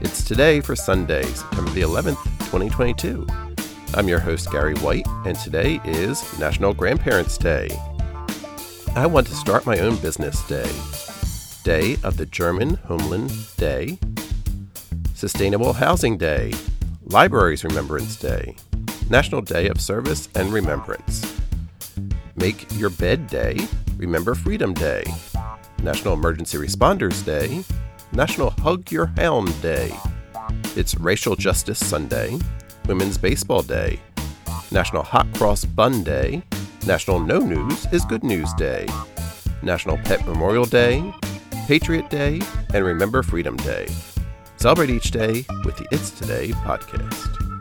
It's today for Sunday, September the 11th, 2022. I'm your host, Gary White, and today is National Grandparents' Day. I want to start my own business day. Day of the German Homeland Day. Sustainable Housing Day. Libraries Remembrance Day. National Day of Service and Remembrance. Make Your Bed Day. Remember Freedom Day. National Emergency Responders Day. National Hug Your Hound Day. It's Racial Justice Sunday. Women's Baseball Day, National Hot Cross Bun Day, National No News is Good News Day, National Pet Memorial Day, Patriot Day, and Remember Freedom Day. Celebrate each day with the It's Today podcast.